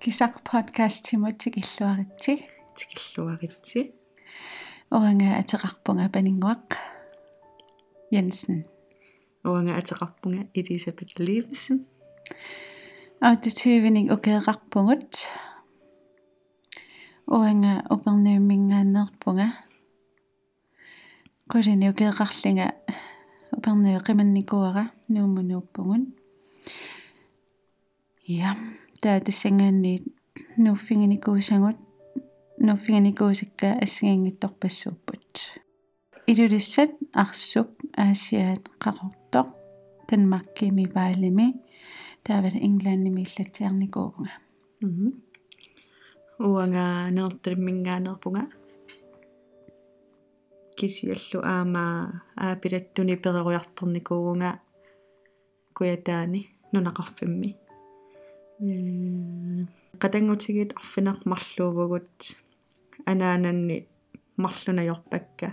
кисақ подкаст тимутик иллуаритси тикиллуаритси оранга атеқарпунга панингуақ Jensen оранга атеқарпунга Элизабет Ливенсен аутитивининг океэқарпугут оранга уперниуммингааннерпунга qulini ukеэқарлинга уперниу қиманникуара нууммунууппугун я таа тассангаанни нуффингиникуусангут нуффингиникуусакка ассагингитторпассууппут илулиссат арсук аасиаат қақортоқ танмаккими ваалими таавал инглаанними иллатсиарникуувнга мм уанга нерталмингаанерпунга кисиаллу аама аапилаттуни переруйарторникуувнга куятаани нунақарфимми qatangutigiit arfinaqmarluuvugut anaananni marlunajorpakka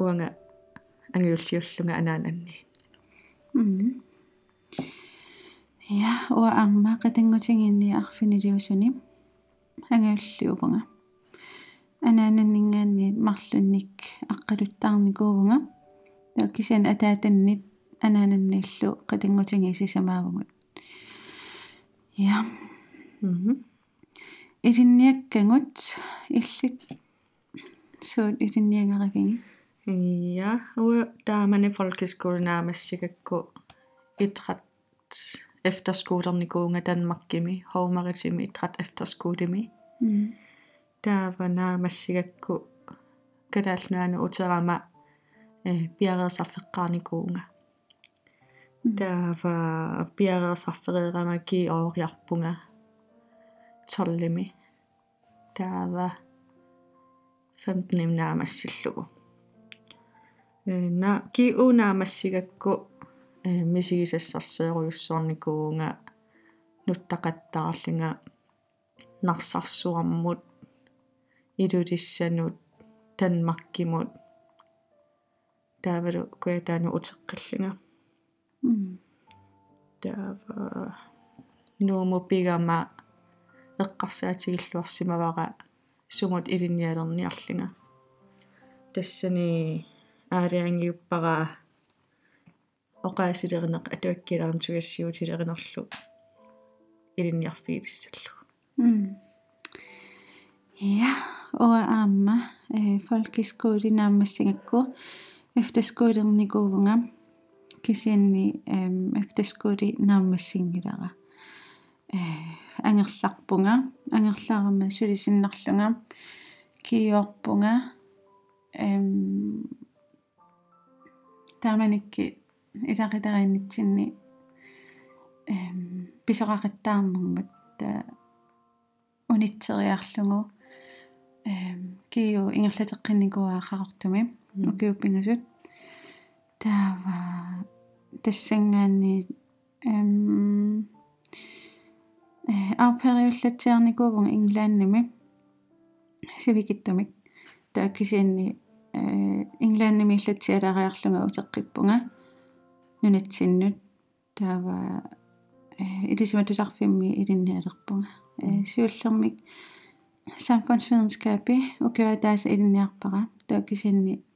uanga angiulliullunga anaananni ja uа амма qatangutiginni arfiniliusuni angiulliuvunga анаананнингаанни марлунник аққалуттаарникуувнга тааккисиан атаатаннит анаананнииллу Ja. Mm-hmm. Etiniakkangut illit suut etiniangarivigi. Ja, ude damerne folkeskolen er med sikkert gå idræt efterskolerne gående Danmark i havmaritime idræt efterskolerne. Mm. Der var nærmest sikkert gå kadalnøerne utarama bjerget sig for gående. Таава 15 имнаамассиллугу э на ки унаамассигакку э мисигисассарсееруйуссорникуунга нуттақаттаарлинга нарсарсуармут илулиссанут танмаркимут таавалу куятаану утеққиллинга таава нуумуппигама эққарсаатигиллуарсимавара сумут илинниалерниарлинга тассани аалиангиуппара оқаасилеринеқ атуаккиларин тугассиутилеринерлу илинниарфигилиссаллу Ja, og amma eh, folkeskole naammassingakku efterskolernikuvunga кисианни эм эфтэскули нааммассингилара э ангерларпунга ангерлаарама сулисиннарлунга киорпунга эм тааманикки илақитарииннитсинни эм писоқақаттаарнэрмут та унитсериарлугу эм киу ингерлатеққинникуаақарортуми укиуппингасут таава тассангаанни эм э арпериуллатсиарникуувнга инглааннами сивикиттумик тааккисианни э инглааннами иллатсиалаариарлунга утеққиппунга нунатсиннут таава э илисиматусарфимми илинниалерпунга э сиуллермик samfundsvidenskapi ukøataas iliniarpara taakisianni э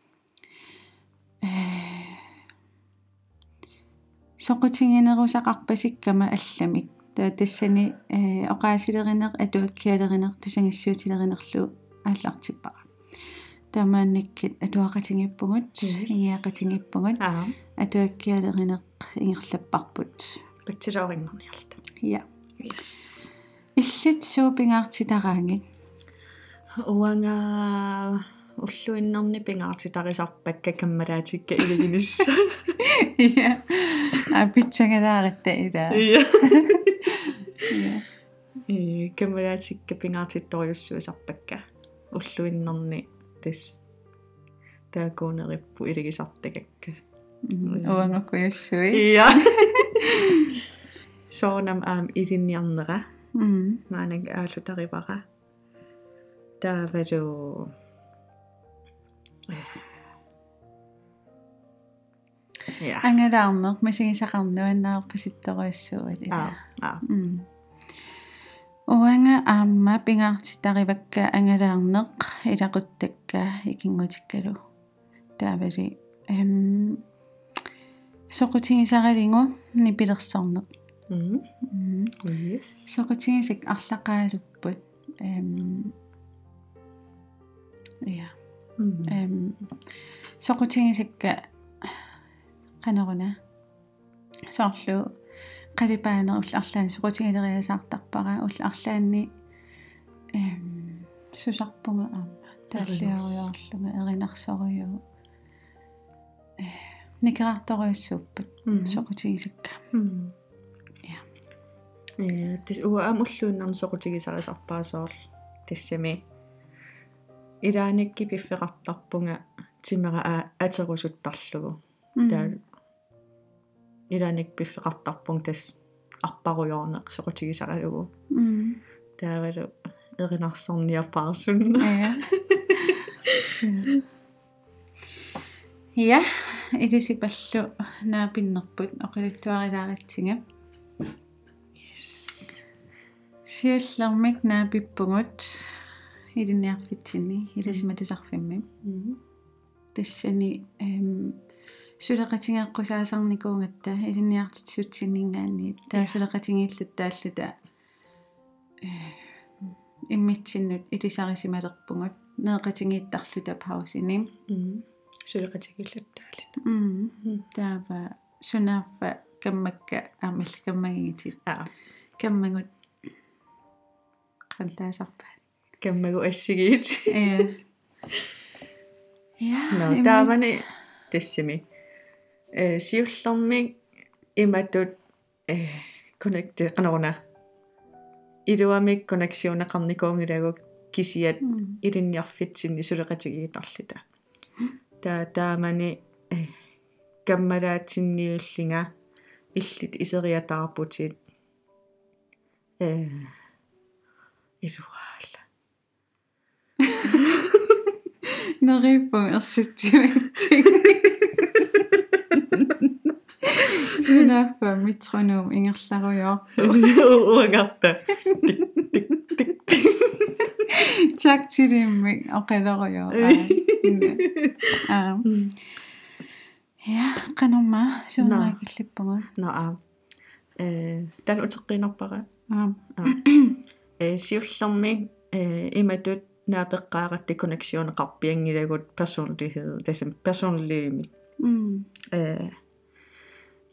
соқутингинерусақарпасиккама алламик таа тассани э оqaасилеринеқ атуаккиалеринеқ тусангиссуутилеринерлу ааллартиппара таамаанниккит атуақатингиппугут ингиақатингиппугут атуаккиалеринеқ ингерлаппарпут патсилоорингорниарта я yes. Иллит суупингаартитараангит уанга уллуиннэрни пингаартитарисарпакка каммалаатикка илигинисса я а питсагалааритта ила я я э каммалаатикка пингаартитторюссуисарпакка уллуиннэрни тас таакуунериппу илигисартакакка уангаккуйуссуи я соонам аам илинниарнера м маанаг аалутаривара таавалу я ангалаарнер масигисақарнуаннаарпаситторуассуат а а м уанга аама пингаартитаривакка ангалаарнеқ илақуттакка икингутиккалу таавали эм соқутигисаралингу нипилерсорнеқ м yes. Соқутигисак арлақаалуппут эм я эм соқутигисакка qanaruna соорлу қалипаана улларлаан соқутигилериасаартарпара улларлаанни эм сусарпунга аама тааллиаруйоорлунга эринарсориу э никераториуссууппут соқутигисакка я э тис уа амуллууннарни соқутигисарисарпаасоорл тассами илааникки пиффеқартарпунга тимера а атерусуттарлугу таа илааник пиффеқартарпун тас арпаруйорнеқ соқутигисаралугу таавалу эринарсорниаппаарсунна Ja. Ja, илисипаллу наапиннерпут оқилаттуарилааратсига yes. Сиуллэрмик наапиппугут илинниарфитсини илисиматусарфимми тассани эм сулеқатингеққусаасарникуунгатта илинниартитсутсиннингаанни таа сулеқатингииллут тааллута иммитсиннут илисарисималерпугут неэқатингииттарлута паусини сулеқатигиллаттаалит м таава сунааффа каммакка аамил каммагигитит аа каммагут қантаасарпаа каммагу ассигиит э. Я no таамани тассими э сиуллэрмик иматут э коннект канаруна илуамик коннексионеқарникуунгилагук кисиат илинниарфитсинни сулеқатигиитарлута таа таамани э каммалаатсинниуллинга иллит исериатаарпутит. Э илуаала нериппун ерсутсуатсиг сунааффа митронуум ингерларуйоо уагарта тактиримми оқалеруйоо аа я канорма сунаагиллиппугу наа. э тан утеққинерпара аа. Э сиуллэрми э иматут наапеққааратти коннексионеқарпиангилагут персонлигhed тасам персонлими м э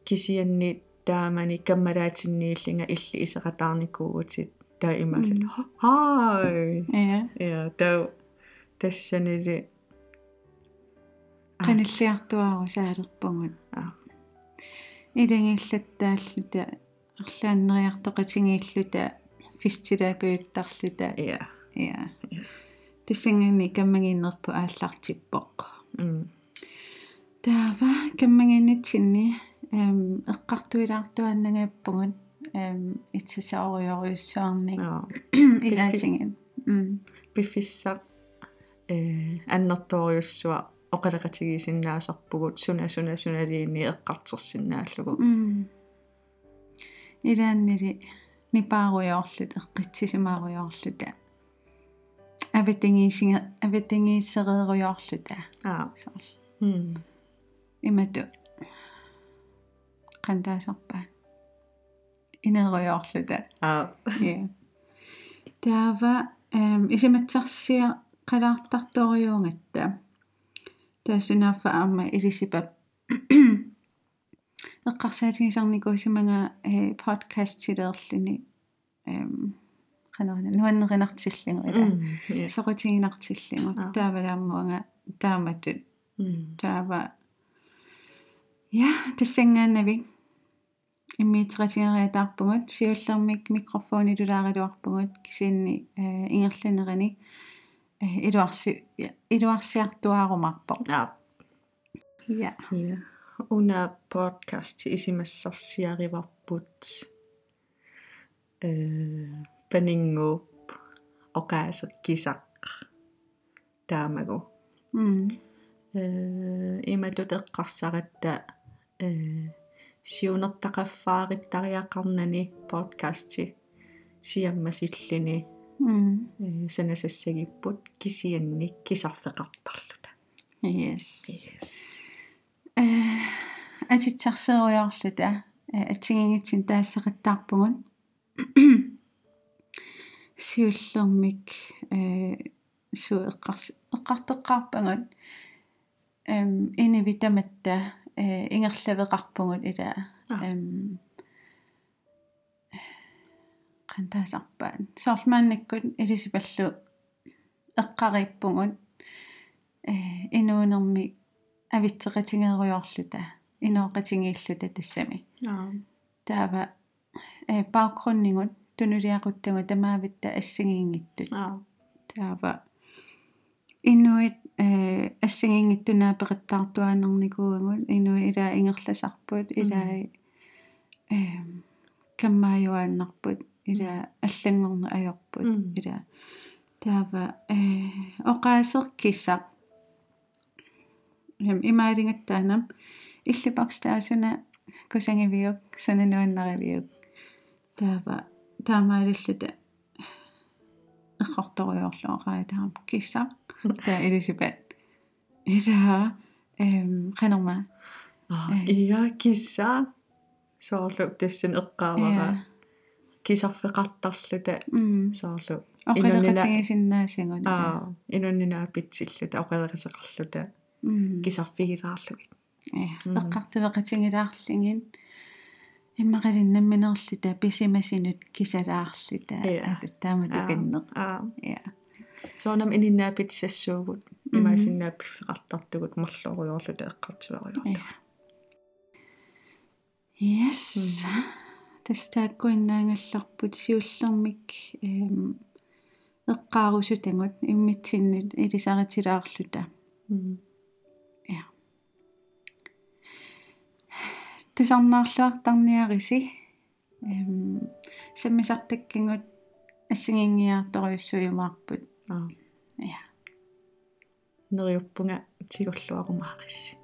кисианни таамани каммалаатиннииллинга илли исеқатаарникуугутит таа имаалла хай я я таа тассанили qanilliartuaru saalерпугут аа илангиллаттааллута арлааннериартоқатингииллута фистилаакуйуттарлута я я тассангани каммагииннерпу ааллартиппоқ м таава каммагииннатсинни эм эққартуилаартуаннагааппугут эм итсисааруйоруйуссаарник аа илаатингин м пиффиссақ э аннерториуссуа оқалеқатигисиннаасарпугут суна суна суналиинни эққартерсиннааллугу м илааннили нипааруйоорлут эққитсисимааруйоорлута авитингисинга авитингиссерееруйоорлута аа сорл м имату qantaasarpaan инеруйоорлута аа я таава эм исиматсарсиа qalaartartoriuungатта таассунааффа аама илисипап эққарсаатигисарникуусимага э подкаст силеерлүни эм qanarina nuanнеринартиллингу ила я соқутигинартиллингу Аа. таавалааммуанга тааматут м таава я тассангааннави иммиитеқатигариатаарпугут сиуллермик микрофони тулаарилуарпугут кисиинни э ингерланерани э илуарси илуарсиартуаарумарпо аа я Ja. Una podcast isimassarsiarivarput. Э панингууп оқаасеқкисақ таамагу. м э иматут эққарсаратта э сиунертақаффаариттариақарнани подкасти сиаммасиллини м э санасассагиппут кисианник кисарфеқартарлута yes. Yes. Э атитсарсеруйорлута атсигингитсин таассеқаттаарпугун сиуллермик э су эққарс эққартеққарпагут эм инивитаматта э ингерлавеқарпугут ила эм qantaasarpaan soorlmaannakkut ilisipallu eqqariippugut э инуунерми авитсеқатингеруйорлута инооқатингииллута тассами. Аа таава э баакгруннингут тунулиақуттагу тамаавитта ассагиингиттут аа. Таава. Инуит э ассагиингиттунаа пеқиттаартуанерникуугут инуи илаа ингерласарпут илаа э каммааюааннарпут илаа аллангорна ajorput илаа таава э оқаасеркиссақ эм имаалингаттаанам иллипакстаасуна кусангивиук сунануаннаривиук таава таамаалиллута эққорторуйорлуоқаа таам киссақ таа элисипат илаа эм қанерма аа иа кисса соорлу тассан эққаавара кисарфеқартарлута соорлу оқилеқатигисиннаасингуна аа инуннинаа питсиллута оқилеқисеқарлута м кисарфигилаарлугит я иммақалиннамминерлута писимасинут кисалаарлута ататтаама таканнеқ аа. я соонам ининнаа питсассуугут имаасиннаа пиффеқартартугут марлоруйорлута эққартиваруйорта yes. Тастааккуиннаангалларпут сиуллермик эм эққаарусутангут иммитсиннут илисаритилаарлута я тусарнаарлуартарниариси эм саммисартаккингут ассигингиарторюссуйумаарпут аа. Я нериуппунга тигорлуарумаарисси